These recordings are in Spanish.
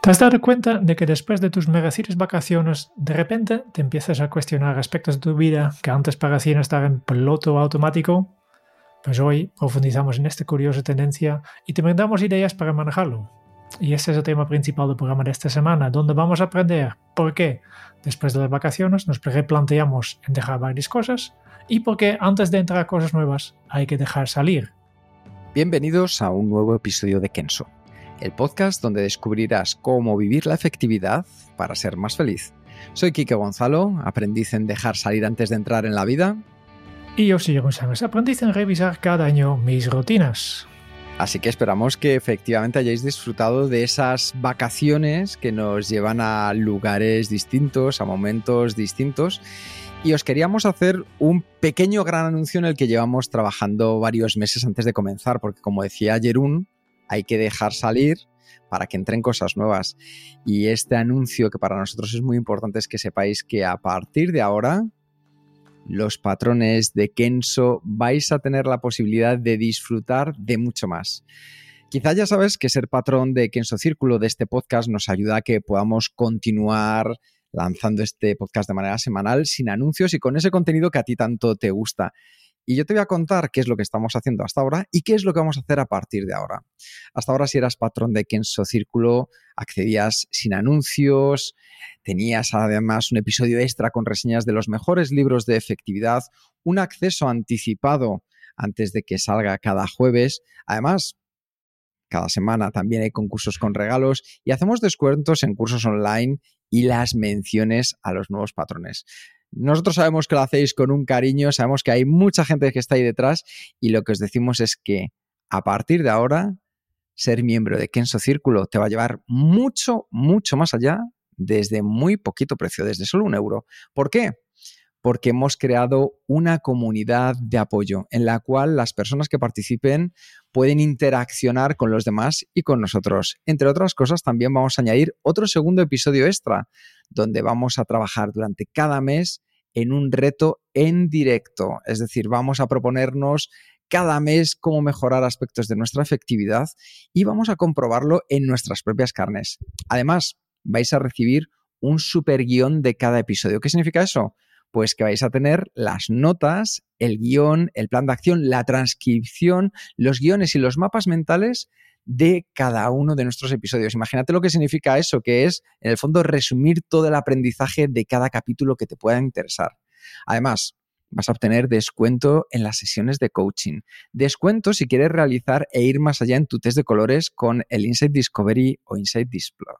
¿Te has dado cuenta de que después de tus merecidas vacaciones, de repente te empiezas a cuestionar aspectos de tu vida que antes parecían estar en piloto automático? Pues hoy profundizamos en esta curiosa tendencia y te mandamos ideas para manejarlo. Y este es el tema principal del programa de esta semana, donde vamos a aprender por qué después de las vacaciones nos replanteamos en dejar varias cosas y por qué antes de entrar a cosas nuevas hay que dejar salir. Bienvenidos a un nuevo episodio de Kenso el podcast donde descubrirás cómo vivir la efectividad para ser más feliz. Soy Kike Gonzalo, aprendiz en dejar salir antes de entrar en la vida. Y yo soy González, aprendiz en revisar cada año mis rutinas. Así que esperamos que efectivamente hayáis disfrutado de esas vacaciones que nos llevan a lugares distintos, a momentos distintos. Y os queríamos hacer un pequeño gran anuncio en el que llevamos trabajando varios meses antes de comenzar, porque como decía Jerún, hay que dejar salir para que entren cosas nuevas. Y este anuncio que para nosotros es muy importante es que sepáis que a partir de ahora los patrones de Kenso vais a tener la posibilidad de disfrutar de mucho más. Quizá ya sabes que ser patrón de Kenso Círculo de este podcast nos ayuda a que podamos continuar lanzando este podcast de manera semanal sin anuncios y con ese contenido que a ti tanto te gusta. Y yo te voy a contar qué es lo que estamos haciendo hasta ahora y qué es lo que vamos a hacer a partir de ahora. Hasta ahora, si eras patrón de Kenso Círculo, accedías sin anuncios, tenías además un episodio extra con reseñas de los mejores libros de efectividad, un acceso anticipado antes de que salga cada jueves. Además, cada semana también hay concursos con regalos y hacemos descuentos en cursos online y las menciones a los nuevos patrones. Nosotros sabemos que lo hacéis con un cariño, sabemos que hay mucha gente que está ahí detrás y lo que os decimos es que a partir de ahora, ser miembro de Kenso Círculo te va a llevar mucho, mucho más allá desde muy poquito precio, desde solo un euro. ¿Por qué? Porque hemos creado una comunidad de apoyo en la cual las personas que participen pueden interaccionar con los demás y con nosotros. Entre otras cosas, también vamos a añadir otro segundo episodio extra donde vamos a trabajar durante cada mes en un reto en directo. Es decir, vamos a proponernos cada mes cómo mejorar aspectos de nuestra efectividad y vamos a comprobarlo en nuestras propias carnes. Además, vais a recibir un super guion de cada episodio. ¿Qué significa eso? Pues que vais a tener las notas, el guion, el plan de acción, la transcripción, los guiones y los mapas mentales de cada uno de nuestros episodios. Imagínate lo que significa eso, que es, en el fondo, resumir todo el aprendizaje de cada capítulo que te pueda interesar. Además, vas a obtener descuento en las sesiones de coaching. Descuento si quieres realizar e ir más allá en tu test de colores con el Insight Discovery o Insight Explorer.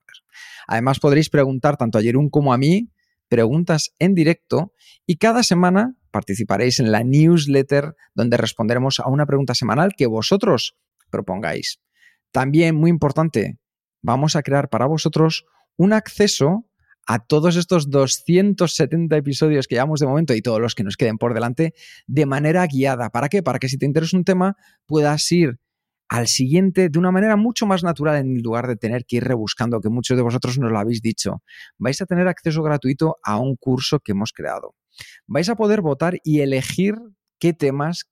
Además, podréis preguntar tanto a Jerún como a mí preguntas en directo y cada semana participaréis en la newsletter donde responderemos a una pregunta semanal que vosotros propongáis. También, muy importante, vamos a crear para vosotros un acceso a todos estos 270 episodios que llevamos de momento y todos los que nos queden por delante de manera guiada. ¿Para qué? Para que si te interesa un tema puedas ir al siguiente de una manera mucho más natural en lugar de tener que ir rebuscando, que muchos de vosotros nos lo habéis dicho. Vais a tener acceso gratuito a un curso que hemos creado. Vais a poder votar y elegir qué temas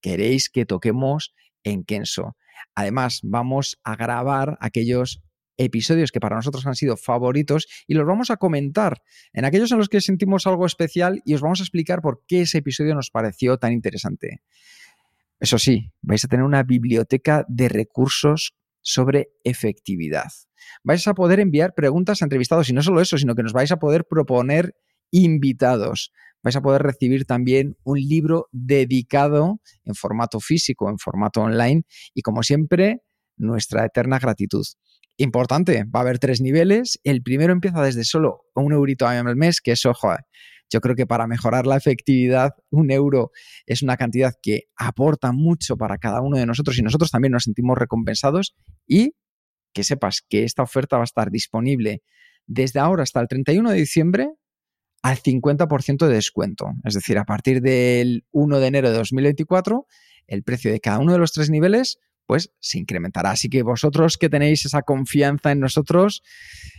queréis que toquemos en Kenso. Además, vamos a grabar aquellos episodios que para nosotros han sido favoritos y los vamos a comentar en aquellos en los que sentimos algo especial y os vamos a explicar por qué ese episodio nos pareció tan interesante. Eso sí, vais a tener una biblioteca de recursos sobre efectividad. Vais a poder enviar preguntas a entrevistados y no solo eso, sino que nos vais a poder proponer invitados vais a poder recibir también un libro dedicado en formato físico, en formato online y como siempre, nuestra eterna gratitud. Importante, va a haber tres niveles. El primero empieza desde solo un eurito al mes, que es, ojo, Yo creo que para mejorar la efectividad, un euro es una cantidad que aporta mucho para cada uno de nosotros y nosotros también nos sentimos recompensados y que sepas que esta oferta va a estar disponible desde ahora hasta el 31 de diciembre al 50% de descuento. Es decir, a partir del 1 de enero de 2024, el precio de cada uno de los tres niveles pues se incrementará. Así que vosotros que tenéis esa confianza en nosotros,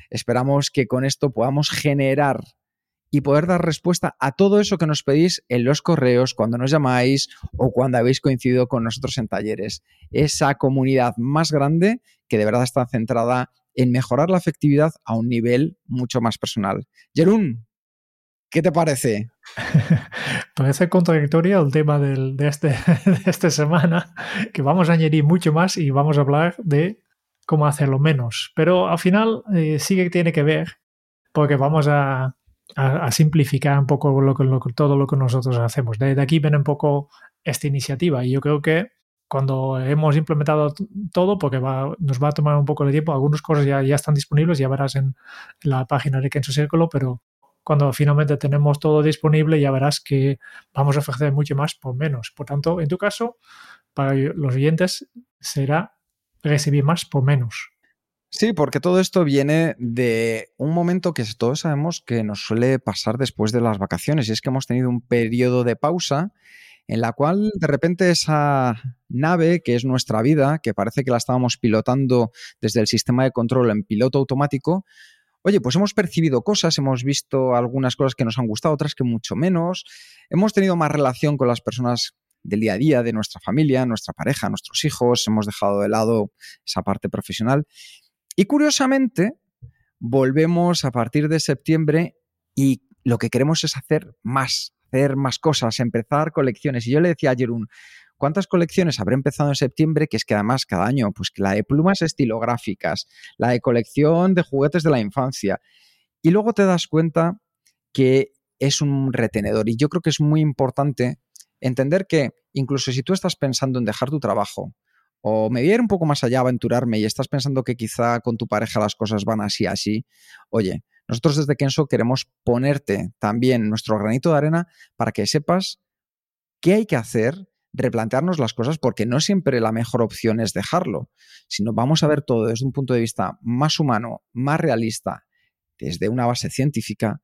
esperamos que con esto podamos generar y poder dar respuesta a todo eso que nos pedís en los correos, cuando nos llamáis o cuando habéis coincidido con nosotros en talleres. Esa comunidad más grande que de verdad está centrada en mejorar la efectividad a un nivel mucho más personal. Jerún, ¿qué te parece? Parece contradictorio el tema de, este, de esta semana, que vamos a añadir mucho más y vamos a hablar de cómo hacerlo menos. Pero al final eh, sí que tiene que ver, porque vamos a, simplificar un poco todo lo que nosotros hacemos. De, aquí viene un poco esta iniciativa y yo creo que cuando hemos implementado todo, porque nos va a tomar un poco de tiempo, algunas cosas ya, ya están disponibles, ya verás en, la página de Kenzo Círculo, pero cuando finalmente tenemos todo disponible ya verás que vamos a ofrecer mucho más por menos. Por tanto, en tu caso, para los oyentes será recibir más por menos. Sí, porque todo esto viene de un momento que todos sabemos que nos suele pasar después de las vacaciones y es que hemos tenido un periodo de pausa en la cual de repente esa nave, que es nuestra vida, que parece que la estábamos pilotando desde el sistema de control en piloto automático, oye, pues hemos percibido cosas, hemos visto algunas cosas que nos han gustado, otras que mucho menos, hemos tenido más relación con las personas del día a día, de nuestra familia, nuestra pareja, nuestros hijos, hemos dejado de lado esa parte profesional. Y curiosamente, volvemos a partir de septiembre y lo que queremos es hacer más, hacer más cosas, empezar colecciones. Y yo le decía a Jerún, ¿cuántas colecciones habré empezado en septiembre? Que es que además cada año, pues la de plumas estilográficas, la de colección de juguetes de la infancia. Y luego te das cuenta que es un retenedor. Y yo creo que es muy importante entender que incluso si tú estás pensando en dejar tu trabajo, o me voy a ir un poco más allá, aventurarme y estás pensando que quizá con tu pareja las cosas van así, así, oye, nosotros desde Kenso queremos ponerte también nuestro granito de arena para que sepas qué hay que hacer, replantearnos las cosas, porque no siempre la mejor opción es dejarlo, sino vamos a ver todo desde un punto de vista más humano, más realista, desde una base científica,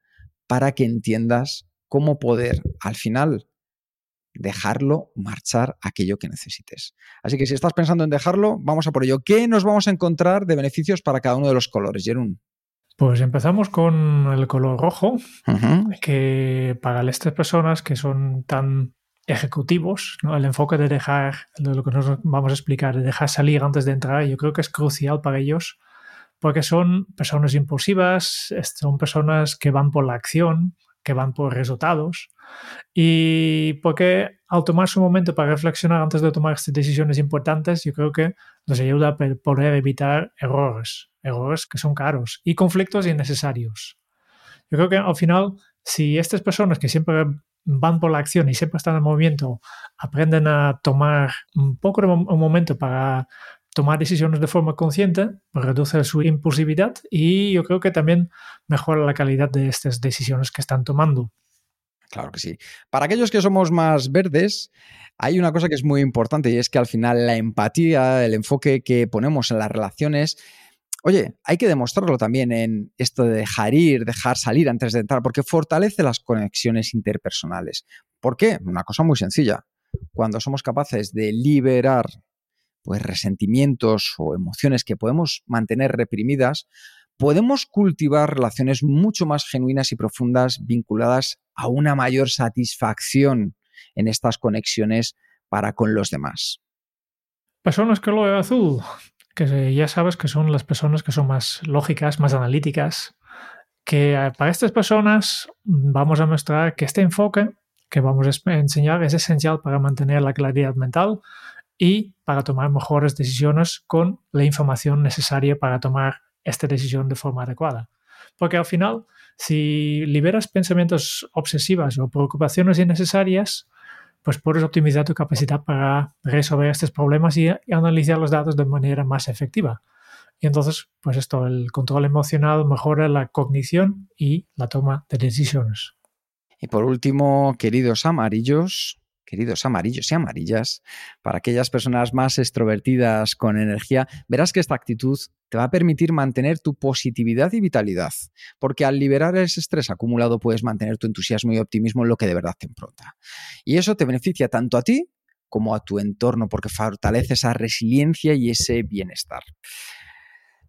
para que entiendas cómo poder al final dejarlo marchar aquello que necesites. Así que si estás pensando en dejarlo, vamos a por ello. ¿Qué nos vamos a encontrar de beneficios para cada uno de los colores, Jerún? Pues empezamos con el color rojo, que para estas personas que son tan ejecutivos, el enfoque de dejar, de lo que nos vamos a explicar, de dejar salir antes de entrar, yo creo que es crucial para ellos, porque son personas impulsivas, son personas que van por la acción, que van por resultados, y porque al tomarse un momento para reflexionar antes de tomar estas decisiones importantes, yo creo que nos ayuda a poder evitar errores, errores que son caros y conflictos innecesarios. Yo creo que al final, si estas personas que siempre van por la acción y siempre están en movimiento, aprenden a tomar un poco de un momento para tomar decisiones de forma consciente, reduce su impulsividad y yo creo que también mejora la calidad de estas decisiones que están tomando. Claro que sí. Para aquellos que somos más verdes, hay una cosa que es muy importante y es que al final la empatía, el enfoque que ponemos en las relaciones, oye, hay que demostrarlo también en esto de dejar ir, dejar salir antes de entrar, porque fortalece las conexiones interpersonales. ¿Por qué? Una cosa muy sencilla. Cuando somos capaces de liberar pues resentimientos o emociones que podemos mantener reprimidas, podemos cultivar relaciones mucho más genuinas y profundas vinculadas a una mayor satisfacción en estas conexiones para con los demás. Personas que lo azul, que ya sabes que son las personas que son más lógicas, más analíticas, que para estas personas vamos a mostrar que este enfoque que vamos a enseñar es esencial para mantener la claridad mental y para tomar mejores decisiones con la información necesaria para tomar esta decisión de forma adecuada. Porque al final, si liberas pensamientos obsesivos o preocupaciones innecesarias, pues puedes optimizar tu capacidad para resolver estos problemas y, analizar los datos de manera más efectiva. Y entonces, pues esto, el control emocional mejora la cognición y la toma de decisiones. Y por último, queridos amarillos, queridos amarillos y amarillas, para aquellas personas más extrovertidas con energía, verás que esta actitud te va a permitir mantener tu positividad y vitalidad, porque al liberar ese estrés acumulado puedes mantener tu entusiasmo y optimismo en lo que de verdad te impronta. Y eso te beneficia tanto a ti como a tu entorno, porque fortalece esa resiliencia y ese bienestar.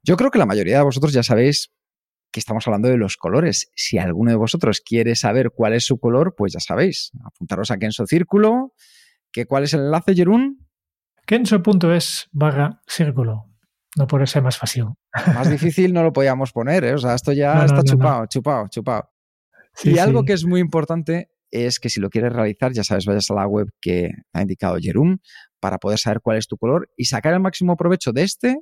Yo creo que la mayoría de vosotros ya sabéis que estamos hablando de los colores. Si alguno de vosotros quiere saber cuál es su color, pues ya sabéis, apuntaros aquí en su círculo. ¿Qué, ¿Cuál es el enlace, Jerún? Kenso.es barra círculo. No puede ser más fácil. Más difícil no lo podíamos poner, ¿eh? O sea, esto ya está chupado, chupado, chupado, y algo que es muy importante es que si lo quieres realizar, ya sabes, vayas a la web que ha indicado Jerún para poder saber cuál es tu color y sacar el máximo provecho de este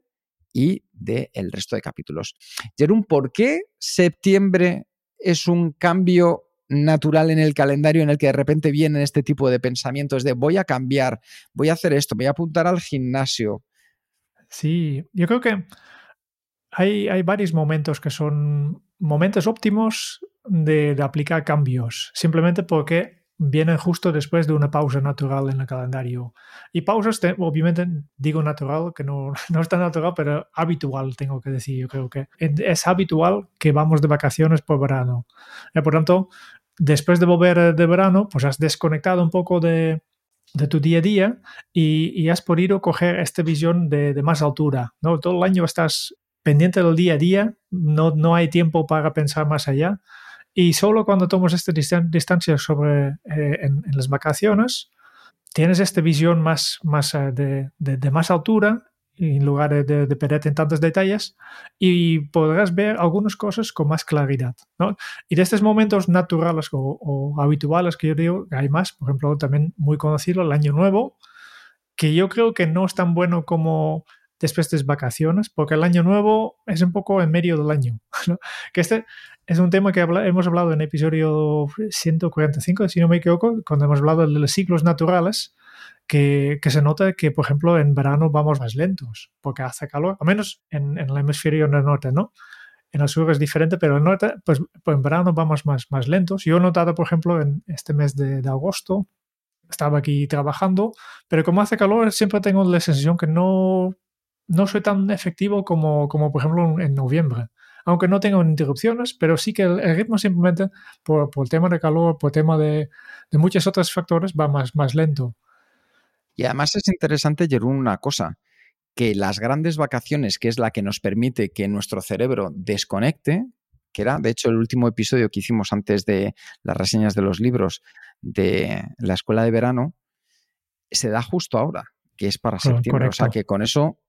y del resto de capítulos. Jerún, ¿por qué septiembre es un cambio natural en el calendario en el que de repente vienen este tipo de pensamientos de voy a cambiar, voy a hacer esto, voy a apuntar al gimnasio? Sí, yo creo que hay, hay varios momentos que son momentos óptimos de, de aplicar cambios, simplemente porque vienen justo después de una pausa natural en el calendario. Y pausas, obviamente digo natural, que no, no es tan natural, pero habitual, tengo que decir. Yo creo que es habitual que vamos de vacaciones por verano. Y eh, por tanto, después de volver de verano, pues has desconectado un poco de, de tu día a día y, y, has podido coger esta visión de, de, más altura. ¿no? Todo el año estás pendiente del día a día, no, no hay tiempo para pensar más allá. Y solo cuando tomas esta distancia sobre, eh, en, las vacaciones, tienes esta visión más, más eh, de, de, más altura en lugar de, de, perderte en tantos detalles y podrás ver algunas cosas con más claridad. ¿no? Y de estos momentos naturales o, o, habituales que yo digo, hay más, por ejemplo, también muy conocido el Año Nuevo, que yo creo que no es tan bueno como después de vacaciones, porque el año nuevo es un poco en medio del año. ¿no? Que este es un tema que hemos hablado en episodio 145, si no me equivoco, cuando hemos hablado de los ciclos naturales, que, que, se nota que, por ejemplo, en verano vamos más lentos, porque hace calor, al menos en, en el hemisferio norte, ¿no? En el sur es diferente, pero en el norte, pues, pues, en verano vamos más, más lentos. Yo he notado, por ejemplo, en este mes de, de agosto, estaba aquí trabajando, pero como hace calor siempre tengo la sensación que no no soy tan efectivo como, como por ejemplo en noviembre. Aunque no tengo interrupciones, pero sí que el, ritmo simplemente por, por, el tema de calor, por el tema de, de, muchos otros factores va más, más lento. Y además es interesante, Jerún, una cosa, que las grandes vacaciones, que es la que nos permite que nuestro cerebro desconecte, que era de hecho el último episodio que hicimos antes de las reseñas de los libros de la escuela de verano, se da justo ahora, que es para septiembre. Correcto. O sea que con eso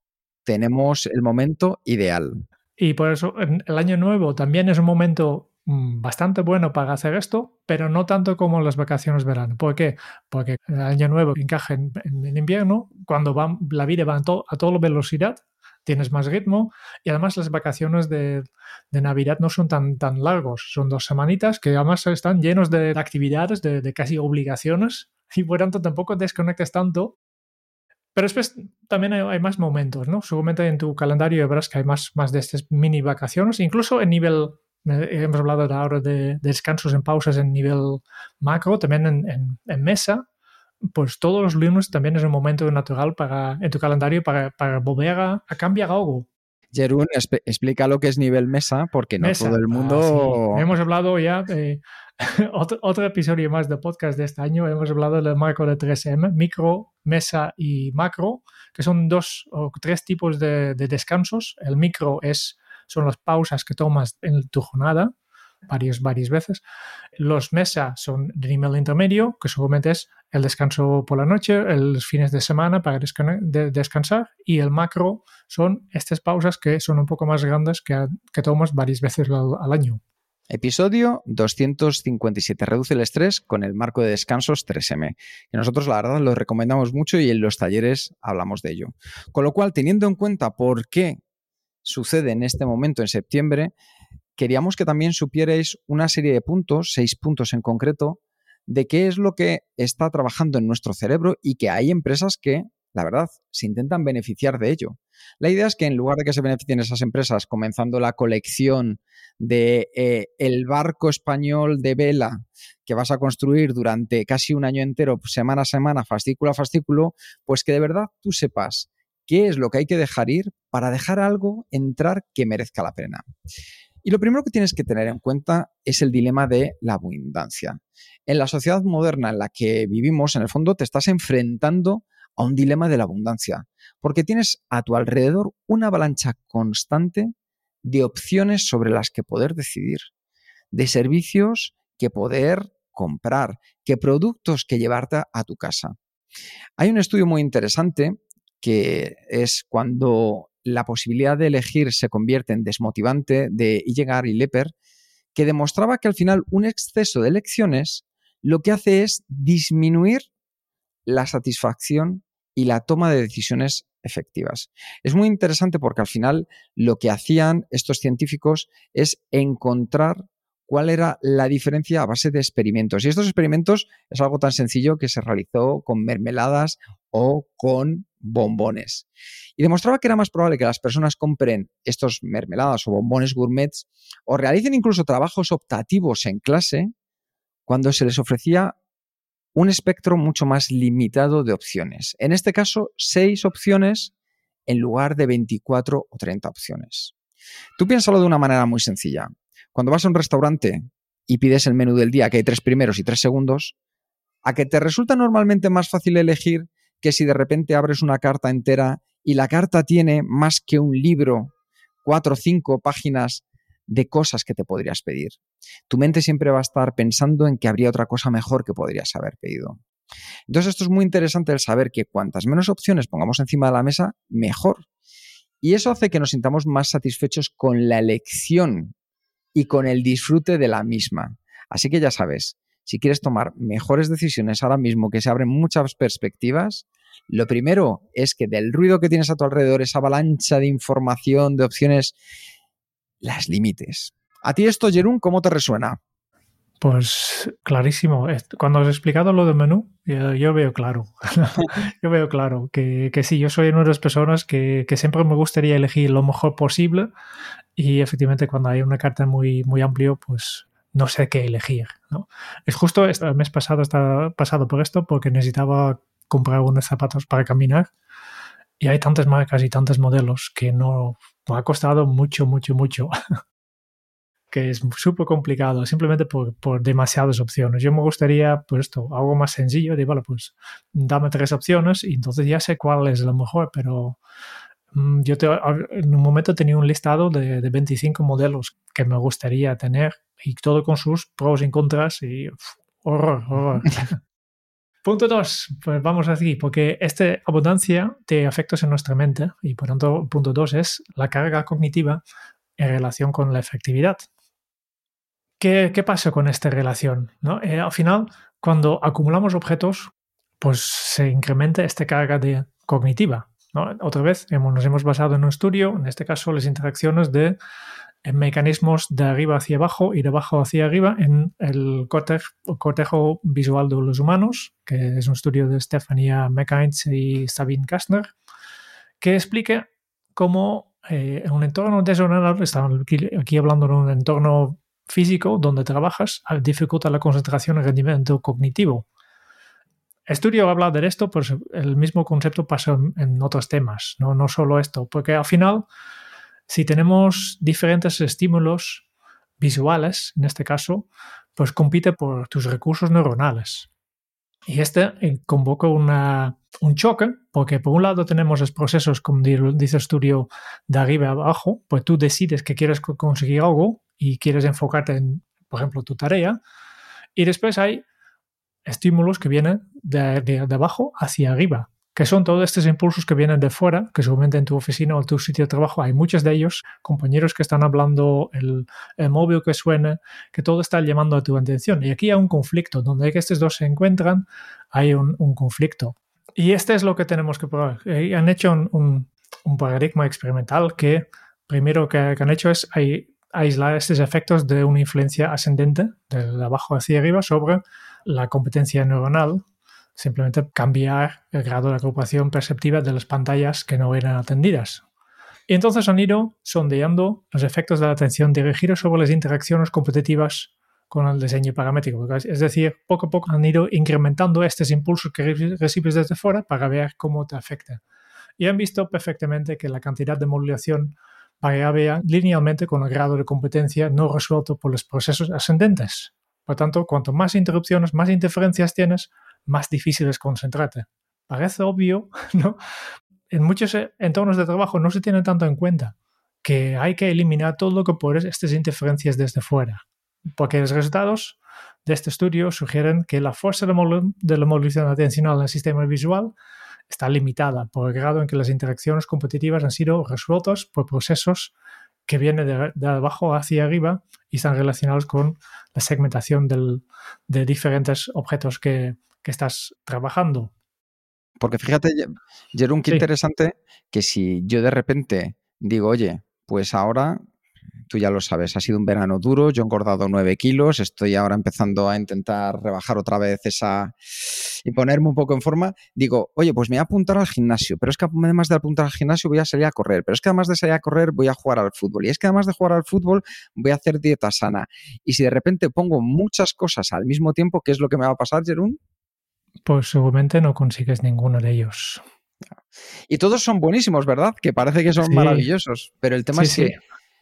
tenemos el momento ideal. Y por eso el año nuevo también es un momento mm, bastante bueno para hacer esto, pero no tanto como las vacaciones verano. ¿Por qué? Porque el año nuevo encaja en, en invierno, cuando va, la vida va a, to, a toda velocidad, tienes más ritmo y además las vacaciones de, de, Navidad no son tan, tan largos, son dos semanitas que además están llenos de actividades, de, casi obligaciones y por tanto tampoco desconectes tanto pero después también hay, más momentos, ¿no? Seguramente en tu calendario verás que hay más, más de estas mini vacaciones, incluso en nivel, hemos hablado ahora de, de descansos en pausas en nivel macro, también en, mesa, pues todos los lunes también es un momento natural para, en tu calendario para, para volver a cambiar algo. Jerún, explica lo que es nivel mesa, porque no mesa. todo el mundo. Ah, sí. Hemos hablado ya de otro, otro, episodio más de podcast de este año. Hemos hablado del marco de 3M, micro, mesa y macro, que son dos o tres tipos de, de descansos. El micro es, son las pausas que tomas en tu jornada, varias, varias veces. Los mesa son de nivel intermedio, que solamente es el descanso por la noche, los fines de semana para de descansar. Y el macro son estas pausas que son un poco más grandes que, que tomas varias veces al, año. Episodio 257. Reduce el estrés con el marco de descansos 3M. Que nosotros, la verdad, lo recomendamos mucho y en los talleres hablamos de ello. Con lo cual, teniendo en cuenta por qué sucede en este momento, en septiembre, queríamos que también supierais una serie de puntos, seis puntos en concreto, de qué es lo que está trabajando en nuestro cerebro y que hay empresas que la verdad, se intentan beneficiar de ello. La idea es que en lugar de que se beneficien esas empresas comenzando la colección de eh, el barco español de vela que vas a construir durante casi un año entero, semana a semana, fascículo a fascículo, pues que de verdad tú sepas qué es lo que hay que dejar ir para dejar algo entrar que merezca la pena. Y lo primero que tienes que tener en cuenta es el dilema de la abundancia. En la sociedad moderna en la que vivimos, en el fondo, te estás enfrentando a un dilema de la abundancia, porque tienes a tu alrededor una avalancha constante de opciones sobre las que poder decidir, de servicios que poder comprar, que productos que llevarte a tu casa. Hay un estudio muy interesante que es cuando la posibilidad de elegir se convierte en desmotivante de llegar y Lepper, que demostraba que al final un exceso de elecciones lo que hace es disminuir la satisfacción y la toma de decisiones efectivas. Es muy interesante porque al final lo que hacían estos científicos es encontrar cuál era la diferencia a base de experimentos. Y estos experimentos es algo tan sencillo que se realizó con mermeladas o con bombones. Y demostraba que era más probable que las personas compren estos mermeladas o bombones gourmets o realicen incluso trabajos optativos en clase cuando se les ofrecía un espectro mucho más limitado de opciones. En este caso, seis opciones en lugar de 24 o 30 opciones. Tú piénsalo de una manera muy sencilla. Cuando vas a un restaurante y pides el menú del día, que hay tres primeros y tres segundos, a que te resulta normalmente más fácil elegir que si de repente abres una carta entera y la carta tiene más que un libro, cuatro o cinco páginas de cosas que te podrías pedir. Tu mente siempre va a estar pensando en que habría otra cosa mejor que podrías haber pedido. Entonces esto es muy interesante el saber que cuantas menos opciones pongamos encima de la mesa, mejor. Y eso hace que nos sintamos más satisfechos con la elección y con el disfrute de la misma. Así que ya sabes, si quieres tomar mejores decisiones ahora mismo que se abren muchas perspectivas, lo primero es que del ruido que tienes a tu alrededor, esa avalancha de información, de opciones, las limites. ¿A ti esto, Jerún, cómo te resuena? Pues clarísimo. Cuando has explicado lo del menú, yo, veo claro. yo veo claro que, que, sí, yo soy una de las personas que, que, siempre me gustaría elegir lo mejor posible y efectivamente cuando hay una carta muy, muy amplio, pues no sé qué elegir. ¿no? Es justo el mes pasado está pasado por esto porque necesitaba comprar unos zapatos para caminar y hay tantas marcas y tantos modelos que no me ha costado mucho, mucho, mucho. que es súper complicado, simplemente por, por, demasiadas opciones. Yo me gustaría, pues esto, algo más sencillo, de, vale, pues dame tres opciones y entonces ya sé cuál es la mejor, pero yo te, en un momento tenía un listado de, de, 25 modelos que me gustaría tener y todo con sus pros y contras y horror, horror. Punto dos, pues vamos así, porque esta abundancia de efectos en nuestra mente y por tanto, punto dos es la carga cognitiva en relación con la efectividad. ¿Qué, qué pasa con esta relación? ¿no? Eh, al final, cuando acumulamos objetos, pues se incrementa esta carga de cognitiva. ¿No? Otra vez, hemos, nos hemos basado en un estudio, en este caso las interacciones de en mecanismos de arriba hacia abajo y de abajo hacia arriba en el cortejo, visual de los humanos, que es un estudio de Stefania McInnes y Sabine Kastner, que explica cómo eh, en un entorno desordenado, estamos aquí, hablando de un entorno físico donde trabajas, dificulta la concentración y rendimiento cognitivo. Estudio habla de esto, pues el mismo concepto pasa en, otros temas, ¿no? no solo esto, porque al final si tenemos diferentes estímulos visuales, en este caso, pues compite por tus recursos neuronales. Y este eh, convoca una, un choque, porque por un lado tenemos los procesos, como dice el estudio, de arriba a abajo, pues tú decides que quieres conseguir algo y quieres enfocarte en, por ejemplo, tu tarea, y después hay estímulos que vienen de, abajo hacia arriba, que son todos estos impulsos que vienen de fuera, que seguramente en tu oficina o en tu sitio de trabajo hay muchos de ellos, compañeros que están hablando, el, móvil que suena, que todo está llamando a tu atención. Y aquí hay un conflicto, donde que estos dos se encuentran, hay un, conflicto. Y este es lo que tenemos que probar. Eh, han hecho un, paradigma experimental que primero que, han hecho es aislar estos efectos de una influencia ascendente, de abajo hacia arriba, sobre la competencia neuronal simplemente cambiar el grado de agrupación perceptiva de las pantallas que no eran atendidas. Y entonces han ido sondeando los efectos de la atención dirigida sobre las interacciones competitivas con el diseño paramétrico. Es decir, poco a poco han ido incrementando estos impulsos que recibes desde fuera para ver cómo te afecta. Y han visto perfectamente que la cantidad de modulación variaba linealmente con el grado de competencia no resuelto por los procesos ascendentes. Por tanto, cuanto más interrupciones, más interferencias tienes, más difícil es concentrarte. Parece obvio, ¿no? En muchos eh, entornos de trabajo no se tiene tanto en cuenta que hay que eliminar todo lo que puedes estas interferencias desde fuera. Porque los resultados de este estudio sugieren que la fuerza de, la movilización atencional en el sistema visual está limitada por el grado en que las interacciones competitivas han sido resueltas por procesos que vienen de, abajo hacia arriba y están relacionados con la segmentación de diferentes objetos que, estás trabajando. Porque fíjate, Jerón, qué interesante que si yo de repente digo, oye, pues ahora tú ya lo sabes, ha sido un verano duro, yo he engordado 9 kilos, estoy ahora empezando a intentar rebajar otra vez esa y ponerme un poco en forma, digo, oye, pues me voy a apuntar al gimnasio, pero es que además de apuntar al gimnasio voy a salir a correr, pero es que además de salir a correr voy a jugar al fútbol, y es que además de jugar al fútbol voy a hacer dieta sana. Y si de repente pongo muchas cosas al mismo tiempo, ¿qué es lo que me va a pasar, Jerún? Pues seguramente no consigues ninguno de ellos. Y todos son buenísimos, ¿verdad? Que parece que son maravillosos, pero el tema es que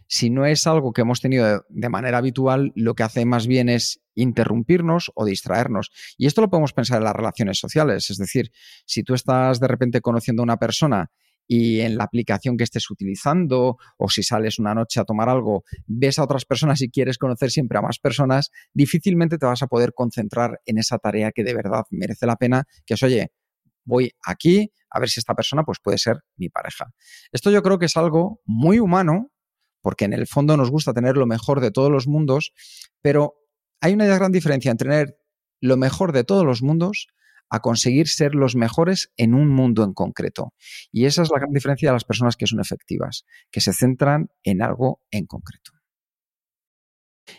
si no es algo que hemos tenido de manera habitual, lo que hace más bien es interrumpirnos o distraernos. Y esto lo podemos pensar en las relaciones sociales. Es decir, si tú estás de repente conociendo a una persona y en la aplicación que estés utilizando o si sales una noche a tomar algo, ves a otras personas y quieres conocer siempre a más personas, difícilmente te vas a poder concentrar en esa tarea que de verdad merece la pena, que es, oye, voy aquí a ver si esta persona pues puede ser mi pareja. Esto yo creo que es algo muy humano porque en el fondo nos gusta tener lo mejor de todos los mundos, pero hay una gran diferencia entre tener lo mejor de todos los mundos a conseguir ser los mejores en un mundo en concreto. Y esa es la gran diferencia de las personas que son efectivas, que se centran en algo en concreto.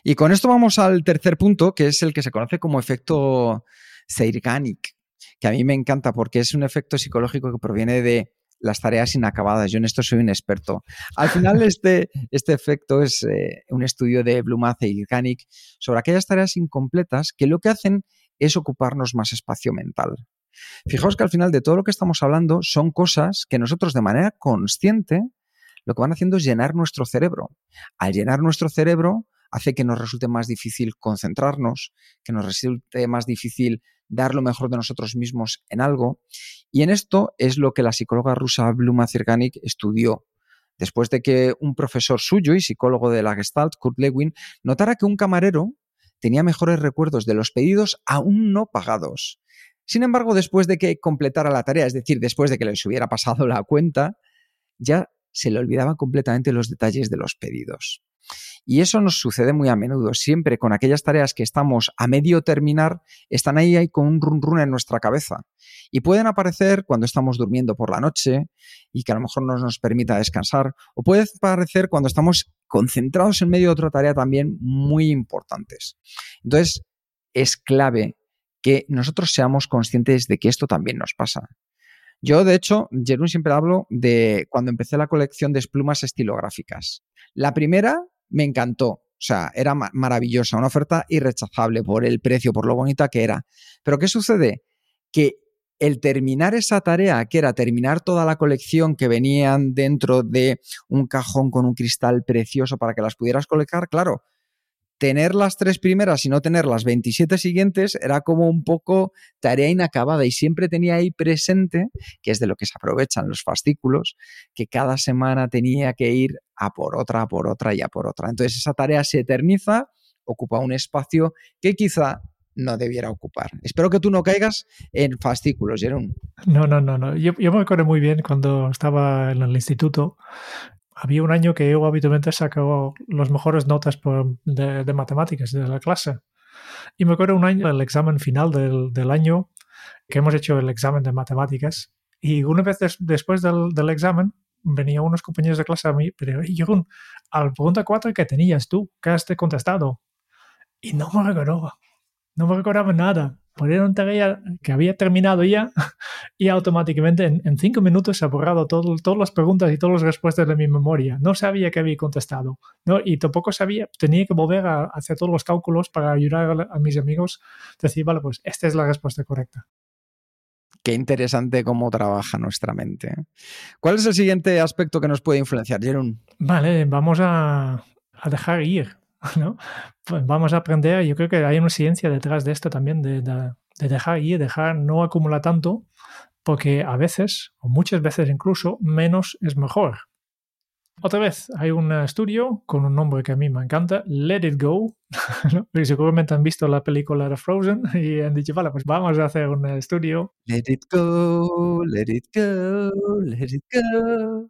Y con esto vamos al tercer punto, que es el que se conoce como efecto Zeigarnik, que a mí me encanta porque es un efecto psicológico que proviene de las tareas inacabadas. Yo en esto soy un experto. Al final, este, este efecto es eh, un estudio de Blumace y Ganik sobre aquellas tareas incompletas que lo que hacen es ocuparnos más espacio mental. Fijaos que al final de todo lo que estamos hablando son cosas que nosotros de manera consciente lo que van haciendo es llenar nuestro cerebro. Al llenar nuestro cerebro hace que nos resulte más difícil concentrarnos, que nos resulte más difícil dar lo mejor de nosotros mismos en algo. Y en esto es lo que la psicóloga rusa Bluma Zirganik estudió. Después de que un profesor suyo y psicólogo de la Gestalt, Kurt Lewin, notara que un camarero tenía mejores recuerdos de los pedidos aún no pagados. Sin embargo, después de que completara la tarea, es decir, después de que les hubiera pasado la cuenta, ya se le olvidaban completamente los detalles de los pedidos. Y eso nos sucede muy a menudo. Siempre con aquellas tareas que estamos a medio terminar, están ahí, con un run run en nuestra cabeza. Y pueden aparecer cuando estamos durmiendo por la noche y que a lo mejor no nos permita descansar. O puede aparecer cuando estamos concentrados en medio de otra tarea también muy importantes. Entonces, es clave que nosotros seamos conscientes de que esto también nos pasa. Yo, de hecho, Jerón siempre hablo de cuando empecé la colección de plumas estilográficas. La primera me encantó. O sea, era maravillosa, una oferta irrechazable por el precio, por lo bonita que era. Pero ¿qué sucede? Que el terminar esa tarea, que era terminar toda la colección que venían dentro de un cajón con un cristal precioso para que las pudieras colocar, claro, tener las tres primeras y no tener las 27 siguientes era como un poco tarea inacabada y siempre tenía ahí presente, que es de lo que se aprovechan los fascículos, que cada semana tenía que ir a por otra, a por otra y a por otra. Entonces esa tarea se eterniza, ocupa un espacio que quizá no debiera ocupar. Espero que tú no caigas en fascículos, Jerón. No, no, no, no. Yo, me acuerdo muy bien cuando estaba en el instituto había un año que yo habitualmente sacaba las mejores notas de, matemáticas de la clase. Y me acuerdo un año, el examen final del, año, que hemos hecho el examen de matemáticas. Y una vez después del, examen, venían unos compañeros de clase a mí, pero yo, a la pregunta 4 que tenías tú, ¿qué has contestado? Y no me recordaba. No me recordaba nada. Ponieron tarea que había terminado ya y automáticamente en, cinco minutos se ha borrado todo, todas las preguntas y todas las respuestas de mi memoria. No sabía que había contestado. ¿no? Y tampoco sabía, tenía que volver a hacer todos los cálculos para ayudar a, mis amigos. Decir, vale, pues esta es la respuesta correcta. Qué interesante cómo trabaja nuestra mente. ¿Cuál es el siguiente aspecto que nos puede influenciar, Jerón? Vale, vamos a, a dejar ir. ¿no? Pues vamos a aprender, yo creo que hay una ciencia detrás de esto también, de, dejar ir, dejar no acumular tanto, porque a veces, o muchas veces incluso, menos es mejor. Otra vez, hay un estudio con un nombre que a mí me encanta, Let It Go. y seguramente han visto la película de Frozen y han dicho, vale, pues vamos a hacer un estudio. Let it go, let it go, let it go.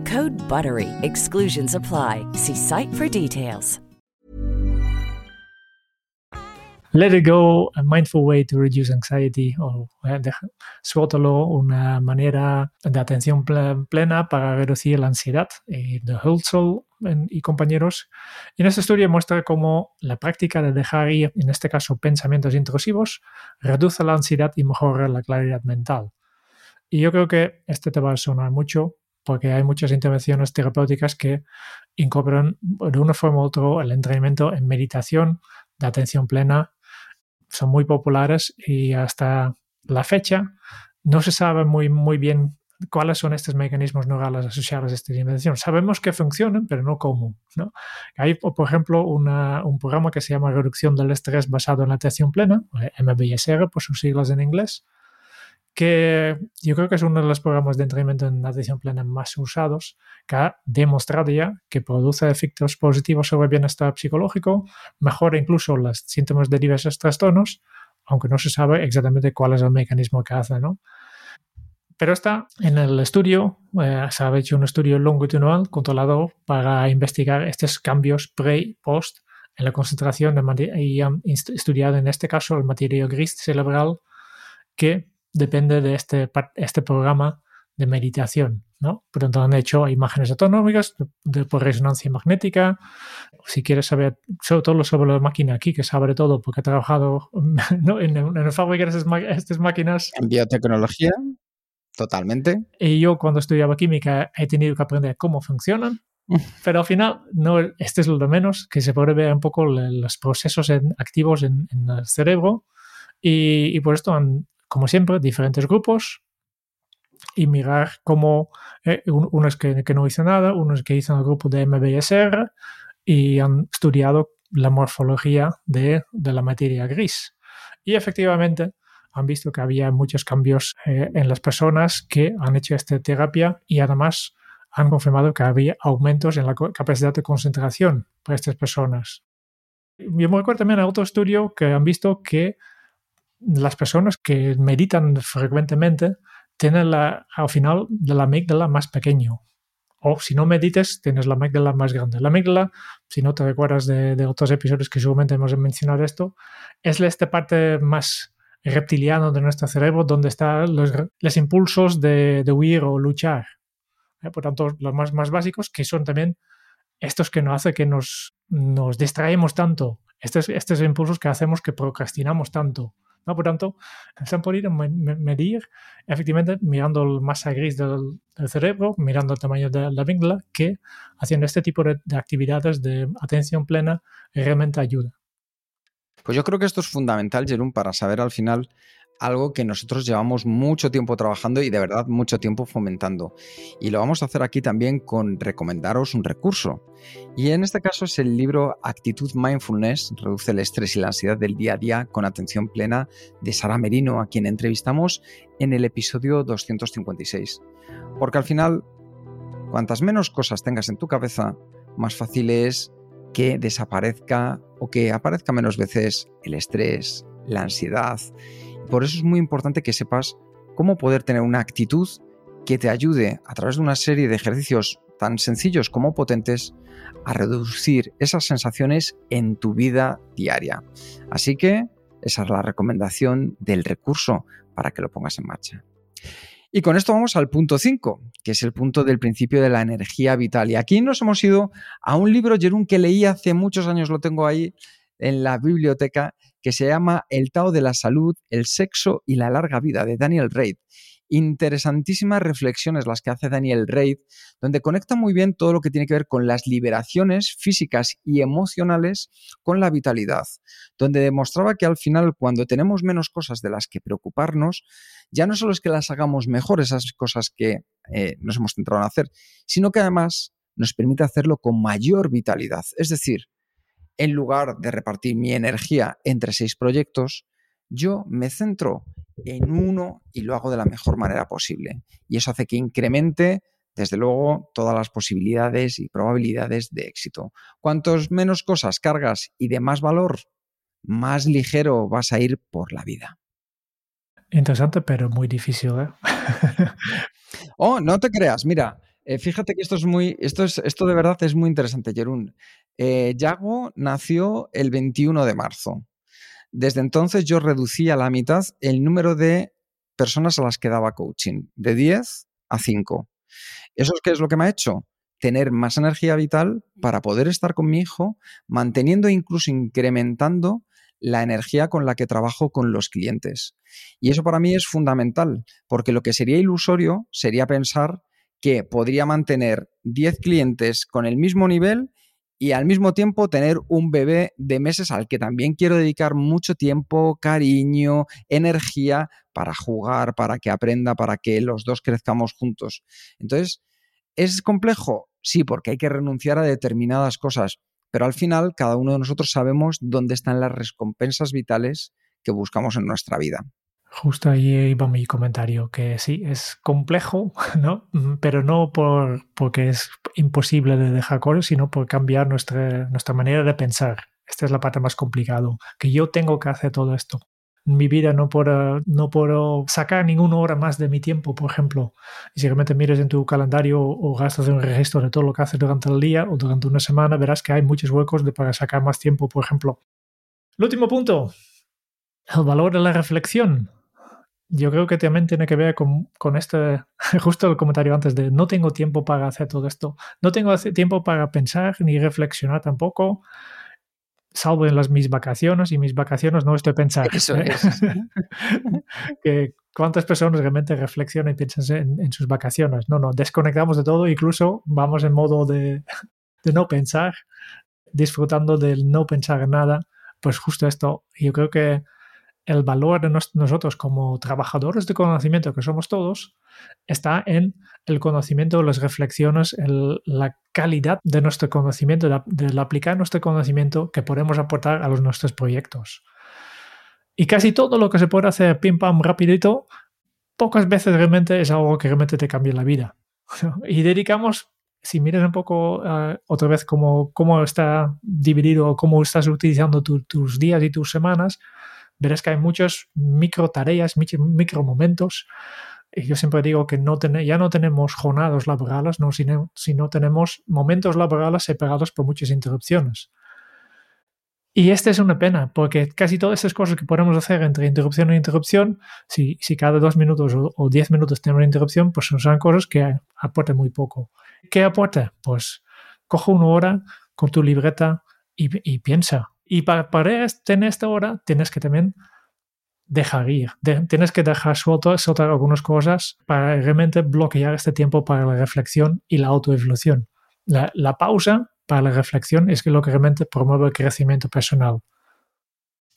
Code BUTTERY. Exclusions apply. See site for details. Let it go, a mindful way to reduce anxiety, o eh, suéltalo una manera de atención plena para reducir la ansiedad. Y de Hulsel y compañeros, en esta estudio muestra cómo la práctica de dejar ir, en este caso pensamientos intrusivos, reduce la ansiedad y mejora la claridad mental. Y yo creo que este te va a sonar mucho porque hay muchas intervenciones terapéuticas que incorporan de una forma u otra el entrenamiento en meditación de atención plena son muy populares y hasta la fecha no se sabe muy, muy bien cuáles son estos mecanismos neurales asociados a esta dimensión. Sabemos que funcionan, pero no cómo. ¿no? Hay, por ejemplo, un programa que se llama Reducción del Estrés basado en la atención plena, MBSR por sus siglas en inglés, que yo creo que es uno de los programas de entrenamiento en atención plena más usados, que ha demostrado ya que produce efectos positivos sobre el bienestar psicológico, mejora incluso los síntomas de diversos trastornos, aunque no se sabe exactamente cuál es el mecanismo que hace, ¿no? Pero está en el estudio, eh, se ha hecho un estudio longitudinal controlado para investigar estos cambios pre y post en la concentración de y han estudiado en este caso el material gris cerebral que depende de este, este programa de meditación. ¿no? Por tanto, han hecho imágenes autonómicas de, por resonancia magnética. Si quieres saber sobre todo sobre la máquina aquí, que sabe todo porque ha trabajado en, en, fabricar estas máquinas. En biotecnología, totalmente. Y yo cuando estudiaba química he tenido que aprender cómo funcionan. Pero al final, no, este es lo de menos, que se puede ver un poco los procesos activos en, el cerebro y, y por esto han, como siempre, diferentes grupos y mirar cómo eh, unos que, que, no hizo nada, unos que hizo el grupo de MBSR y han estudiado la morfología de, de la materia gris. Y efectivamente han visto que había muchos cambios eh, en las personas que han hecho esta terapia y además han confirmado que había aumentos en la capacidad de concentración para estas personas. Yo me recuerdo también a otro estudio que han visto que las personas que meditan frecuentemente tienen la, al final de la amígdala más pequeño. O si no medites, tienes la amígdala más grande. La amígdala, si no te recuerdas de, otros episodios que seguramente hemos mencionado esto, es esta parte más reptiliana de nuestro cerebro donde están los, los impulsos de, huir o luchar. Eh, por tanto, los más, más básicos que son también estos que nos hacen que nos, nos distraemos tanto estos, estos impulsos que hacemos que procrastinamos tanto. ¿No? Por tanto, se han podido medir efectivamente mirando el masa gris del, cerebro, mirando el tamaño de la vingla, que haciendo este tipo de, de actividades de atención plena realmente ayuda. Pues yo creo que esto es fundamental, Jerón, para saber al final algo que nosotros llevamos mucho tiempo trabajando y de verdad mucho tiempo fomentando. Y lo vamos a hacer aquí también con recomendaros un recurso. Y en este caso es el libro Actitud Mindfulness, reduce el estrés y la ansiedad del día a día con atención plena de Sara Merino, a quien entrevistamos en el episodio 256. Porque al final, cuantas menos cosas tengas en tu cabeza, más fácil es que desaparezca o que aparezca menos veces el estrés, la ansiedad por eso es muy importante que sepas cómo poder tener una actitud que te ayude a través de una serie de ejercicios tan sencillos como potentes a reducir esas sensaciones en tu vida diaria. Así que esa es la recomendación del recurso para que lo pongas en marcha. Y con esto vamos al punto 5, que es el punto del principio de la energía vital. Y aquí nos hemos ido a un libro, Jerún, que leí hace muchos años, lo tengo ahí en la biblioteca, que se llama El Tao de la Salud, el Sexo y la Larga Vida de Daniel Reid. Interesantísimas reflexiones las que hace Daniel Reid, donde conecta muy bien todo lo que tiene que ver con las liberaciones físicas y emocionales con la vitalidad, donde demostraba que al final cuando tenemos menos cosas de las que preocuparnos, ya no solo es que las hagamos mejor esas cosas que eh, nos hemos centrado en hacer, sino que además nos permite hacerlo con mayor vitalidad. Es decir, en lugar de repartir mi energía entre seis proyectos, yo me centro en uno y lo hago de la mejor manera posible. Y eso hace que incremente, desde luego, todas las posibilidades y probabilidades de éxito. Cuantos menos cosas cargas y de más valor, más ligero vas a ir por la vida. Interesante, pero muy difícil, ¿eh? oh, no te creas, mira, eh, fíjate que esto es muy, esto es, esto de verdad es muy interesante, Jerún. Eh, Yago nació el 21 de marzo. Desde entonces yo reducí a la mitad el número de personas a las que daba coaching, de 10 a 5. ¿Eso es qué es lo que me ha hecho? Tener más energía vital para poder estar con mi hijo, manteniendo e incluso incrementando la energía con la que trabajo con los clientes. Y eso para mí es fundamental, porque lo que sería ilusorio sería pensar que podría mantener 10 clientes con el mismo nivel y al mismo tiempo tener un bebé de meses al que también quiero dedicar mucho tiempo, cariño, energía para jugar, para que aprenda, para que los dos crezcamos juntos. Entonces, ¿es complejo? Sí, porque hay que renunciar a determinadas cosas, pero al final cada uno de nosotros sabemos dónde están las recompensas vitales que buscamos en nuestra vida. Justo ahí iba mi comentario, que sí, es complejo, ¿no? Pero no por, porque es imposible de dejar correr, sino por cambiar nuestra, nuestra manera de pensar. Esta es la parte más complicada, que yo tengo que hacer todo esto. En mi vida no puedo, no puedo sacar ninguna hora más de mi tiempo, por ejemplo. Y si realmente mires en tu calendario o gastas un registro de todo lo que haces durante el día o durante una semana, verás que hay muchos huecos de, para sacar más tiempo, por ejemplo. El último punto, el valor de la reflexión yo creo que también tiene que ver con, con, este, justo el comentario antes de no tengo tiempo para hacer todo esto, no tengo tiempo para pensar ni reflexionar tampoco, salvo en las mis vacaciones y mis vacaciones no estoy pensando. Eso ¿eh? es. que ¿Cuántas personas realmente reflexionan y piensan en, en, sus vacaciones? No, no, desconectamos de todo, incluso vamos en modo de, de no pensar, disfrutando del no pensar en nada. Pues justo esto, yo creo que el valor de nosotros como trabajadores de conocimiento que somos todos está en el conocimiento, las reflexiones, la calidad de nuestro conocimiento, de, aplicar nuestro conocimiento que podemos aportar a los, nuestros proyectos. Y casi todo lo que se puede hacer pim pam rapidito, pocas veces realmente es algo que realmente te cambie la vida. y dedicamos, si miras un poco uh, otra vez cómo, cómo está dividido, cómo estás utilizando tus días y tus semanas, verás que hay muchas micro tareas, micro momentos. Y yo siempre digo que no ya no tenemos jornadas laborales, no, sino, sino tenemos momentos laborales separados por muchas interrupciones. Y esta es una pena, porque casi todas estas cosas que podemos hacer entre interrupción e interrupción, si, si cada dos minutos o, diez minutos tenemos una interrupción, pues son cosas que aportan muy poco. ¿Qué aporta? Pues coge una hora con tu libreta y, y piensa Y para, para tener esta hora tienes que también dejar ir, tienes que dejar suelto, soltar algunas cosas para realmente bloquear este tiempo para la reflexión y la autoevolución. La, la pausa para la reflexión es lo que realmente promueve el crecimiento personal.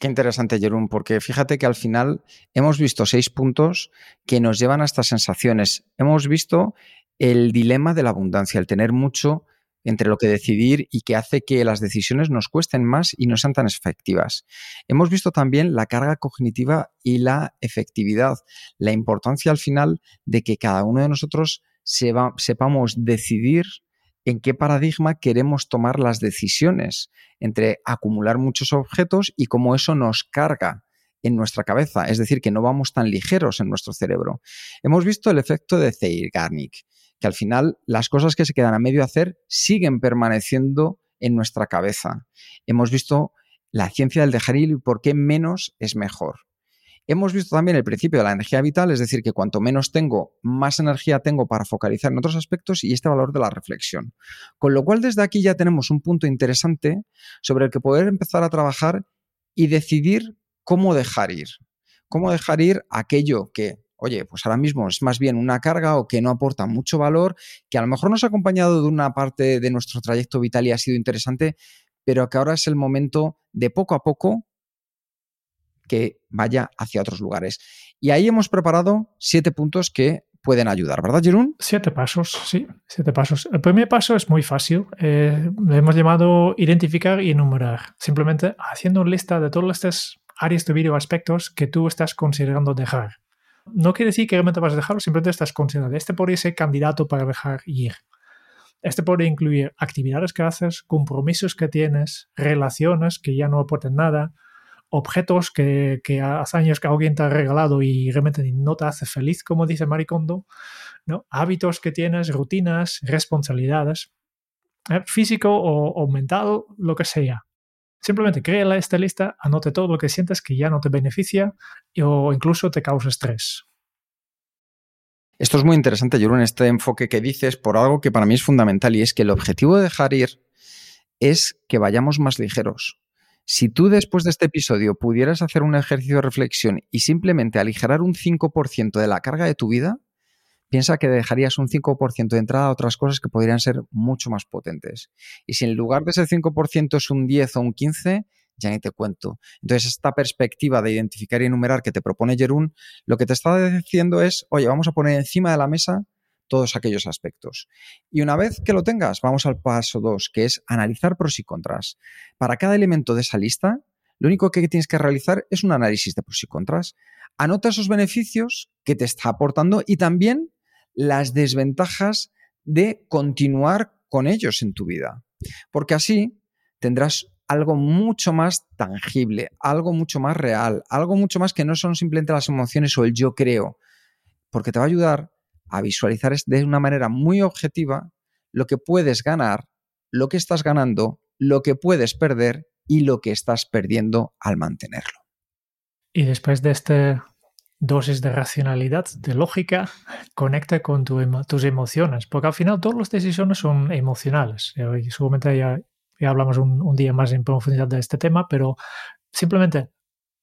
Qué interesante, Jerón, porque fíjate que al final hemos visto seis puntos que nos llevan a estas sensaciones. Hemos visto el dilema de la abundancia, el tener mucho entre lo que decidir y que hace que las decisiones nos cuesten más y no sean tan efectivas. Hemos visto también la carga cognitiva y la efectividad, la importancia al final de que cada uno de nosotros sepamos decidir en qué paradigma queremos tomar las decisiones entre acumular muchos objetos y cómo eso nos carga en nuestra cabeza, es decir, que no vamos tan ligeros en nuestro cerebro. Hemos visto el efecto de Zeigarnik, que al final las cosas que se quedan a medio hacer siguen permaneciendo en nuestra cabeza. Hemos visto la ciencia del dejar ir y por qué menos es mejor. Hemos visto también el principio de la energía vital, es decir, que cuanto menos tengo, más energía tengo para focalizar en otros aspectos y este valor de la reflexión. Con lo cual, desde aquí ya tenemos un punto interesante sobre el que poder empezar a trabajar y decidir cómo dejar ir. Cómo dejar ir aquello que oye, pues ahora mismo es más bien una carga o que no aporta mucho valor, que a lo mejor nos ha acompañado de una parte de nuestro trayecto vital y ha sido interesante, pero que ahora es el momento de poco a poco que vaya hacia otros lugares. Y ahí hemos preparado siete puntos que pueden ayudar, ¿verdad, Jerún? Siete pasos, sí, siete pasos. El primer paso es muy fácil. Eh, hemos llamado identificar y enumerar. Simplemente haciendo una lista de todas estas áreas de vida o aspectos que tú estás considerando dejar. No quiere decir que realmente vas a dejarlo, simplemente estás considerando. Este podría ser candidato para dejar ir. Este puede incluir actividades que haces, compromisos que tienes, relaciones que ya no aportan nada, objetos que, hace años que alguien te ha regalado y realmente no te hace feliz, como dice Maricondo, ¿no? hábitos que tienes, rutinas, responsabilidades, ¿eh? físico o mental, lo que sea. Simplemente créala esta lista, anote todo lo que sientes que ya no te beneficia o incluso te causa estrés. Esto es muy interesante, en este enfoque que dices por algo que para mí es fundamental y es que el objetivo de dejar ir es que vayamos más ligeros. Si tú después de este episodio pudieras hacer un ejercicio de reflexión y simplemente aligerar un 5% de la carga de tu vida, piensa que dejarías un 5% de entrada a otras cosas que podrían ser mucho más potentes. Y si en lugar de ese 5% es un 10 o un 15, ya ni te cuento. Entonces, esta perspectiva de identificar y enumerar que te propone Jerún, lo que te está diciendo es, oye, vamos a poner encima de la mesa todos aquellos aspectos. Y una vez que lo tengas, vamos al paso 2, que es analizar pros y contras. Para cada elemento de esa lista, lo único que tienes que realizar es un análisis de pros y contras. Anota esos beneficios que te está aportando y también las desventajas de continuar con ellos en tu vida. Porque así tendrás algo mucho más tangible, algo mucho más real, algo mucho más que no son simplemente las emociones o el yo creo, porque te va a ayudar a visualizar de una manera muy objetiva lo que puedes ganar, lo que estás ganando, lo que puedes perder y lo que estás perdiendo al mantenerlo. Y después de este dosis de racionalidad, de lógica, conecta con tus emociones, porque al final todas las decisiones son emocionales. Y seguramente ya, hablamos un, día más en profundidad de este tema, pero simplemente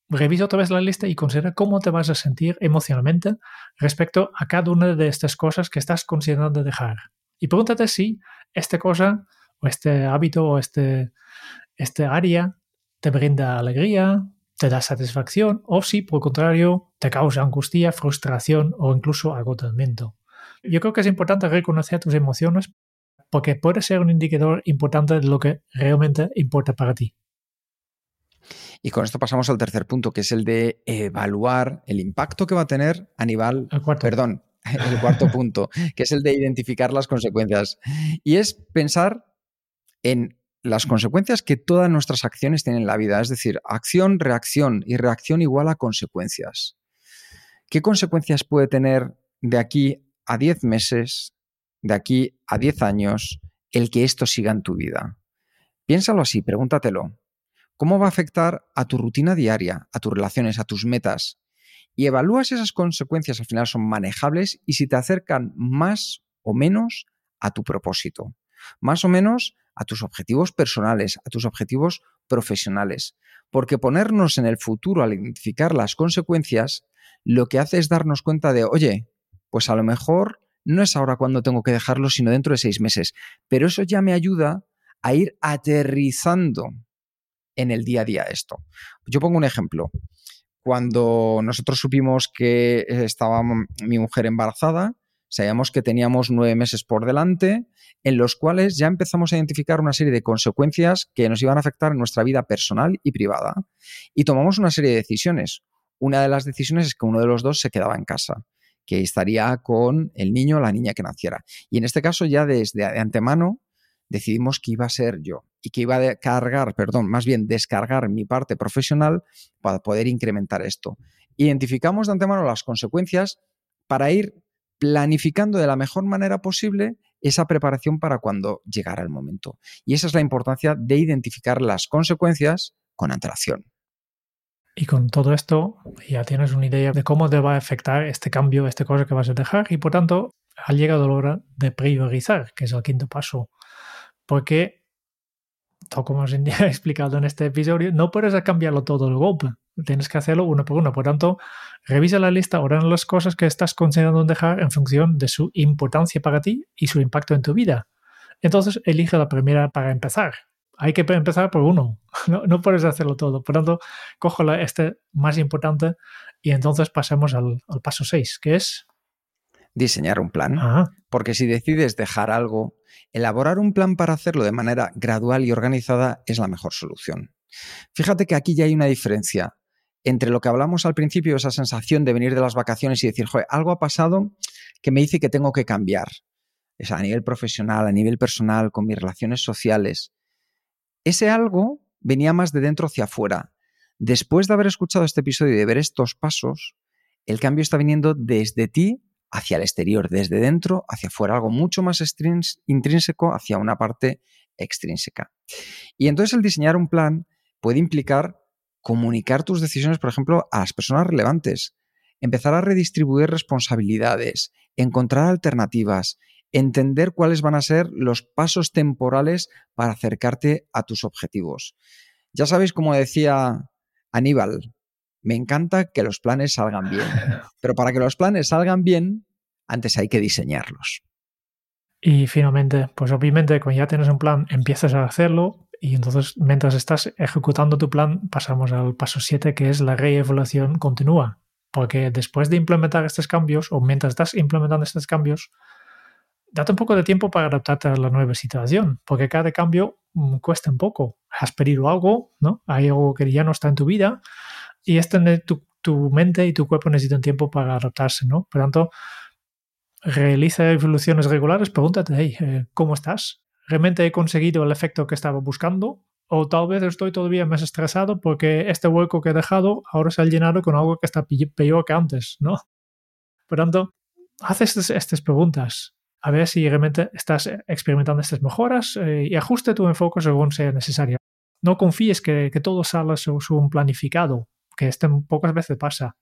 revisa otra vez la lista y considera cómo te vas a sentir emocionalmente respecto a cada una de estas cosas que estás considerando dejar. Y pregúntate si esta cosa o este hábito o este, este área te brinda alegría, te da satisfacción o si, por el contrario, te causa angustia, frustración o incluso agotamiento. Yo creo que es importante reconocer tus emociones porque puede ser un indicador importante de lo que realmente importa para ti. Y con esto pasamos al tercer punto, que es el de evaluar el impacto que va a tener a nivel... Perdón, el cuarto punto, que es el de identificar las consecuencias. Y es pensar en las consecuencias que todas nuestras acciones tienen en la vida, es decir, acción, reacción y reacción igual a consecuencias. ¿Qué consecuencias puede tener de aquí a 10 meses, de aquí a 10 años, el que esto siga en tu vida? Piénsalo así, pregúntatelo. ¿Cómo va a afectar a tu rutina diaria, a tus relaciones, a tus metas? Y evalúa si esas consecuencias al final son manejables y si te acercan más o menos a tu propósito. Más o menos a tus objetivos personales, a tus objetivos profesionales. Porque ponernos en el futuro al identificar las consecuencias, lo que hace es darnos cuenta de, oye, pues a lo mejor no es ahora cuando tengo que dejarlo, sino dentro de seis meses. Pero eso ya me ayuda a ir aterrizando en el día a día esto. Yo pongo un ejemplo. Cuando nosotros supimos que estaba mi mujer embarazada, sabíamos que teníamos nueve meses por delante, en los cuales ya empezamos a identificar una serie de consecuencias que nos iban a afectar en nuestra vida personal y privada. Y tomamos una serie de decisiones. Una de las decisiones es que uno de los dos se quedaba en casa, que estaría con el niño o la niña que naciera. Y en este caso ya desde de antemano decidimos que iba a ser yo y que iba a cargar, perdón, más bien descargar mi parte profesional para poder incrementar esto. Identificamos de antemano las consecuencias para ir planificando de la mejor manera posible esa preparación para cuando llegara el momento. Y esa es la importancia de identificar las consecuencias con antelación. Y con todo esto ya tienes una idea de cómo te va a afectar este cambio, esta cosa que vas a dejar y por tanto ha llegado la hora de priorizar, que es el quinto paso. Porque, como os he explicado en este episodio, no puedes cambiarlo todo de golpe. Tienes que hacerlo uno por uno. Por tanto, revisa la lista, ordena las cosas que estás considerando dejar en función de su importancia para ti y su impacto en tu vida. Entonces, elige la primera para empezar. Hay que empezar por uno. No, puedes hacerlo todo. Por tanto, cojo este más importante y entonces pasemos al, paso 6, que es... Diseñar un plan. Porque si decides dejar algo, elaborar un plan para hacerlo de manera gradual y organizada es la mejor solución. Fíjate que aquí ya hay una diferencia entre lo que hablamos al principio, esa sensación de venir de las vacaciones y decir, joder, algo ha pasado que me dice que tengo que cambiar. A nivel profesional, a nivel personal, con mis relaciones sociales. Ese algo venía más de dentro hacia afuera. Después de haber escuchado este episodio y de ver estos pasos, el cambio está viniendo desde ti hacia el exterior, desde dentro hacia afuera, algo mucho más intrínseco hacia una parte extrínseca. Y entonces el diseñar un plan puede implicar comunicar tus decisiones, por ejemplo, a las personas relevantes, empezar a redistribuir responsabilidades, encontrar alternativas, entender cuáles van a ser los pasos temporales para acercarte a tus objetivos. Ya sabéis, como decía Aníbal, me encanta que los planes salgan bien, pero para que los planes salgan bien, antes hay que diseñarlos. Y finalmente, pues obviamente cuando ya tienes un plan, empiezas a hacerlo, y entonces, mientras estás ejecutando tu plan, pasamos al paso 7, que es la reevaluación continua. Porque después de implementar estos cambios, o mientras estás implementando estos cambios, date un poco de tiempo para adaptarte a la nueva situación, porque cada cambio mm, cuesta un poco. Has pedido algo, ¿no? Hay algo que ya no está en tu vida y este, tu, tu mente y tu cuerpo necesitan tiempo para adaptarse, ¿no? Por tanto, realiza evoluciones regulares, pregúntate, hey, eh, ¿cómo estás? realmente he conseguido el efecto que estaba buscando o tal vez estoy todavía más estresado porque este hueco que he dejado ahora se ha llenado con algo que está peor que antes, ¿no? Por tanto, haz estas, preguntas a ver si realmente estás experimentando estas mejoras eh, y ajuste tu enfoque según sea necesario. No confíes que, todo salga según planificado, que esto pocas veces pasa.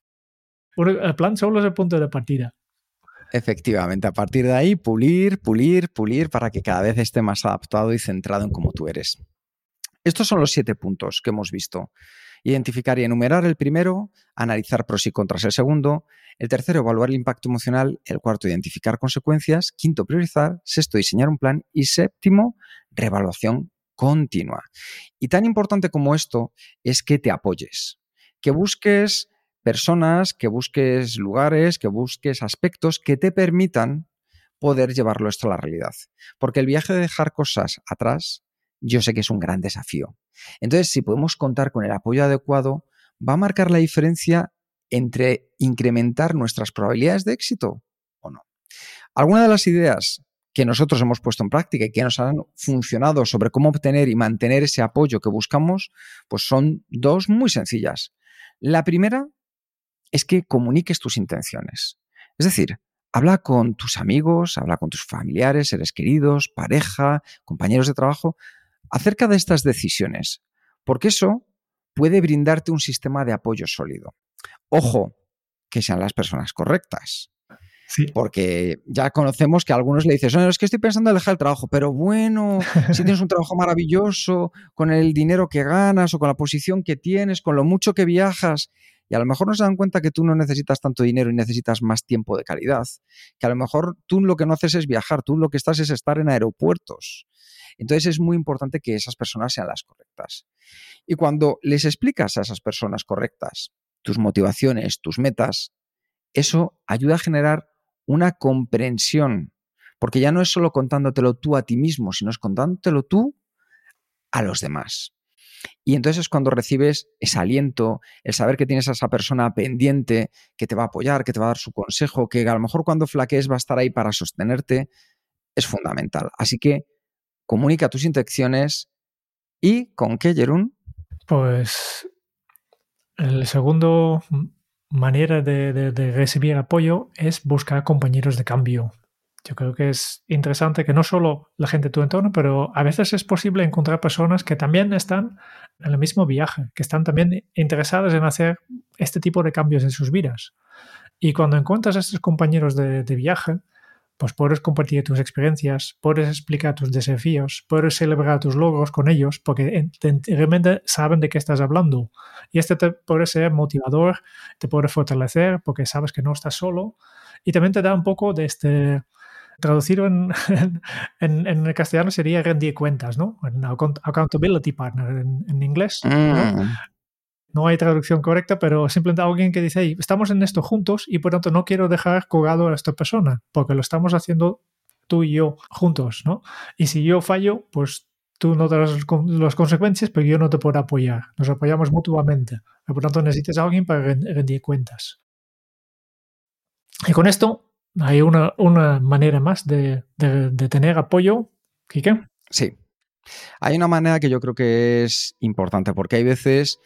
El plan solo es el punto de partida. Efectivamente, a partir de ahí, pulir, pulir, pulir para que cada vez esté más adaptado y centrado en cómo tú eres. Estos son los siete puntos que hemos visto. Identificar y enumerar el primero, analizar pros y contras el segundo, el tercero, evaluar el impacto emocional, el cuarto, identificar consecuencias, quinto, priorizar, sexto, diseñar un plan y séptimo, reevaluación continua. Y tan importante como esto es que te apoyes, que busques personas, que busques lugares, que busques aspectos que te permitan poder llevarlo esto a la realidad. Porque el viaje de dejar cosas atrás, yo sé que es un gran desafío. Entonces, si podemos contar con el apoyo adecuado, va a marcar la diferencia entre incrementar nuestras probabilidades de éxito o no. Algunas de las ideas que nosotros hemos puesto en práctica y que nos han funcionado sobre cómo obtener y mantener ese apoyo que buscamos, pues son dos muy sencillas. La primera es que comuniques tus intenciones. Es decir, habla con tus amigos, habla con tus familiares, seres queridos, pareja, compañeros de trabajo, acerca de estas decisiones, porque eso puede brindarte un sistema de apoyo sólido. Ojo, que sean las personas correctas. Porque ya conocemos que a algunos le dices, no, es que estoy pensando en dejar el trabajo, pero bueno, si tienes un trabajo maravilloso, con el dinero que ganas o con la posición que tienes, con lo mucho que viajas, y a lo mejor no se dan cuenta que tú no necesitas tanto dinero y necesitas más tiempo de calidad, que a lo mejor tú lo que no haces es viajar, tú lo que estás es estar en aeropuertos. Entonces es muy importante que esas personas sean las correctas. Y cuando les explicas a esas personas correctas tus motivaciones, tus metas, eso ayuda a generar una comprensión, porque ya no es solo contándotelo tú a ti mismo, sino es contándotelo tú a los demás. Y entonces es cuando recibes ese aliento, el saber que tienes a esa persona pendiente, que te va a apoyar, que te va a dar su consejo, que a lo mejor cuando flaquees va a estar ahí para sostenerte, es fundamental. Así que comunica tus intenciones y con qué, Jerún? Pues el segundo manera de, recibir apoyo es buscar compañeros de cambio. Yo creo que es interesante que no solo la gente de tu entorno, pero a veces es posible encontrar personas que también están en el mismo viaje, que están también interesadas en hacer este tipo de cambios en sus vidas. Y cuando encuentras a estos compañeros de viaje, pues puedes compartir tus experiencias, puedes explicar tus desafíos, puedes celebrar tus logros con ellos, porque realmente saben de qué estás hablando. Y este te puede ser motivador, te puede fortalecer, porque sabes que no estás solo. Y también te da un poco de este, traducido en, en, en, el castellano sería rendir cuentas, ¿no? Accountability partner en, inglés. Mm no hay traducción correcta, pero simplemente alguien que dice, estamos en esto juntos y por tanto no quiero dejar colgado a esta persona, porque lo estamos haciendo tú y yo juntos, ¿no? Y si yo fallo, pues tú no das las consecuencias, pero yo no te puedo apoyar. Nos apoyamos mutuamente. Por tanto, necesitas a alguien para rendir cuentas. Y con esto hay una, una manera más de, de, de tener apoyo. ¿Kike? Sí, hay una manera que yo creo que es importante, porque hay veces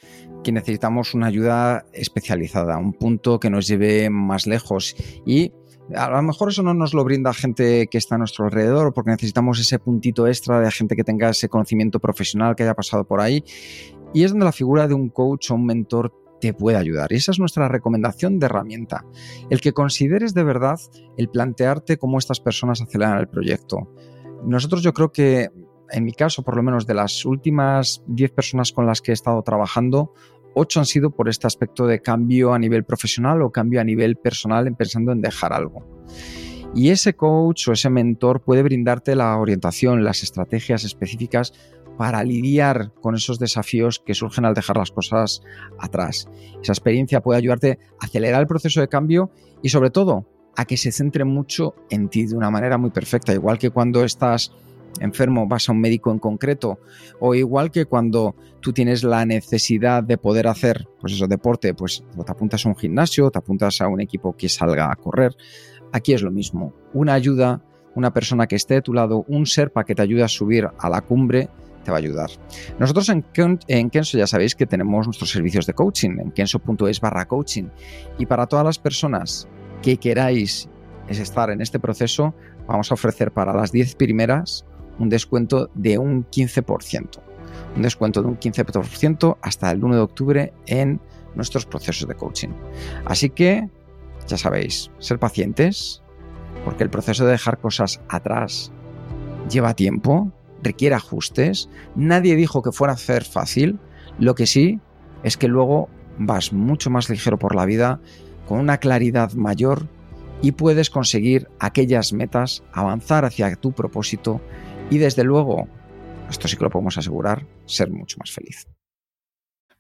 que necesitamos una ayuda especializada, un punto que nos lleve más lejos y a lo mejor eso no nos lo brinda gente que está a nuestro alrededor, porque necesitamos ese puntito extra de gente que tenga ese conocimiento profesional que haya pasado por ahí. Y es donde la figura de un coach o un mentor te puede ayudar. Y esa es nuestra recomendación de herramienta. El que consideres de verdad el plantearte cómo estas personas aceleran el proyecto. Nosotros yo creo que en mi caso, por lo menos de las últimas 10 personas con las que he estado trabajando, 8 han sido por este aspecto de cambio a nivel profesional o cambio a nivel personal en pensando en dejar algo. Y ese coach o ese mentor puede brindarte la orientación, las estrategias específicas para lidiar con esos desafíos que surgen al dejar las cosas atrás. Esa experiencia puede ayudarte a acelerar el proceso de cambio y sobre todo a que se centre mucho en ti de una manera muy perfecta, igual que cuando estás enfermo vas a un médico en concreto o igual que cuando tú tienes la necesidad de poder hacer pues eso deporte pues te apuntas a un gimnasio te apuntas a un equipo que salga a correr. Aquí es lo mismo. Una ayuda una persona que esté de tu lado un serpa que te ayude a subir a la cumbre te va a ayudar. Nosotros en, en Kenso ya sabéis que tenemos nuestros servicios de coaching en kenso.es barra coaching y para todas las personas que queráis estar en este proceso vamos a ofrecer para las 10 primeras un descuento de un 15%. Un descuento de un 15% hasta el 1 de octubre en nuestros procesos de coaching. Así que, ya sabéis, ser pacientes, porque el proceso de dejar cosas atrás lleva tiempo, requiere ajustes. Nadie dijo que fuera a ser fácil. Lo que sí es que luego vas mucho más ligero por la vida, con una claridad mayor y puedes conseguir aquellas metas, avanzar hacia tu propósito y desde luego, esto sí que lo podemos asegurar, ser mucho más feliz.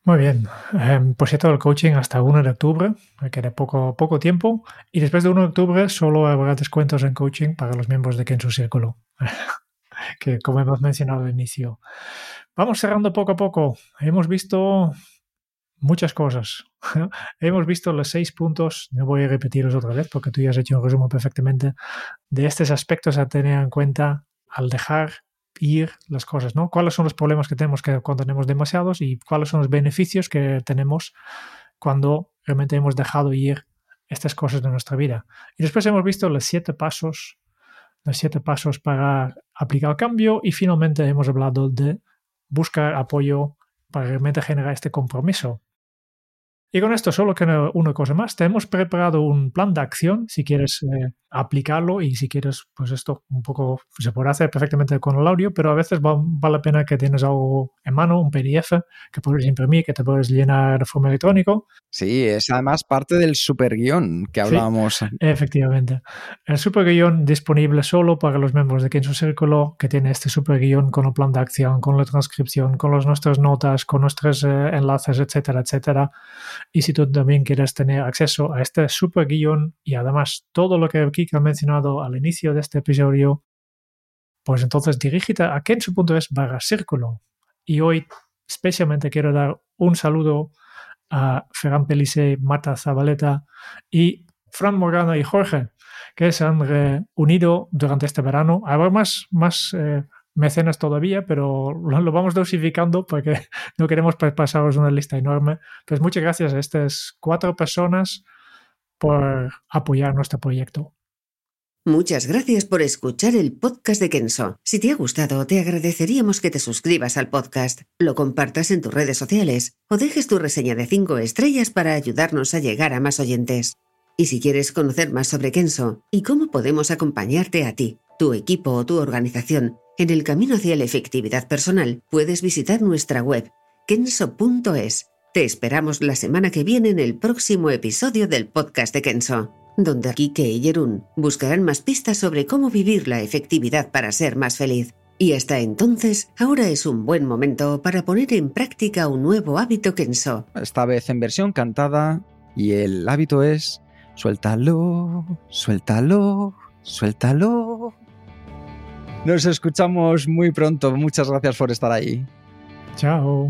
Muy bien. Eh, por cierto, el coaching hasta 1 de octubre, me queda poco, poco tiempo. Y después de 1 de octubre solo habrá descuentos en coaching para los miembros de Kenzo Círculo, que como hemos mencionado al inicio. Vamos cerrando poco a poco. Hemos visto muchas cosas. hemos visto los seis puntos, no voy a repetirlos otra vez porque tú ya has hecho un resumen perfectamente, de estos aspectos a tener en cuenta al dejar ir las cosas, ¿no? ¿Cuáles son los problemas que tenemos que cuando tenemos demasiados y cuáles son los beneficios que tenemos cuando realmente hemos dejado ir estas cosas de nuestra vida? Y después hemos visto los siete pasos, los siete pasos para aplicar el cambio y finalmente hemos hablado de buscar apoyo para realmente generar este compromiso. Y con esto solo que una cosa más, te hemos preparado un plan de acción si quieres eh, aplicarlo y si quieres, pues esto un poco se puede hacer perfectamente con el audio, pero a veces vale la pena que tienes algo en mano, un PDF que puedes imprimir, que te puedes llenar de forma electrónica. Sí, es además parte del super guion que hablábamos. efectivamente. El super guion disponible solo para los miembros de Kenzo Círculo, que tiene este super guion con el plan de acción, con la transcripción, con las nuestras notas, con nuestros eh, enlaces, etcétera, etcétera. Y si tú también quieres tener acceso a este super guion y además todo lo que Kika ha mencionado al inicio de este episodio, pues entonces dirígete a kenzo.es barra círculo. Y hoy especialmente quiero dar un saludo a Ferran Pelise, Marta Zabaleta y Fran Morgana y Jorge, que se han reunido durante este verano. Habrá más, más eh, mecenas todavía, pero lo, vamos dosificando porque no queremos pasaros una lista enorme. Pues muchas gracias a estas cuatro personas por apoyar nuestro proyecto. Muchas gracias por escuchar el podcast de Kenso. Si te ha gustado, te agradeceríamos que te suscribas al podcast, lo compartas en tus redes sociales o dejes tu reseña de 5 estrellas para ayudarnos a llegar a más oyentes. Y si quieres conocer más sobre Kenso y cómo podemos acompañarte a ti, tu equipo o tu organización en el camino hacia la efectividad personal, puedes visitar nuestra web kenso.es. Te esperamos la semana que viene en el próximo episodio del podcast de Kenso donde Kike y Jerún buscarán más pistas sobre cómo vivir la efectividad para ser más feliz. Y hasta entonces, ahora es un buen momento para poner en práctica un nuevo hábito Kenso. Esta vez en versión cantada, y el hábito es suéltalo, suéltalo, suéltalo. Nos escuchamos muy pronto. Muchas gracias por estar ahí. Chao.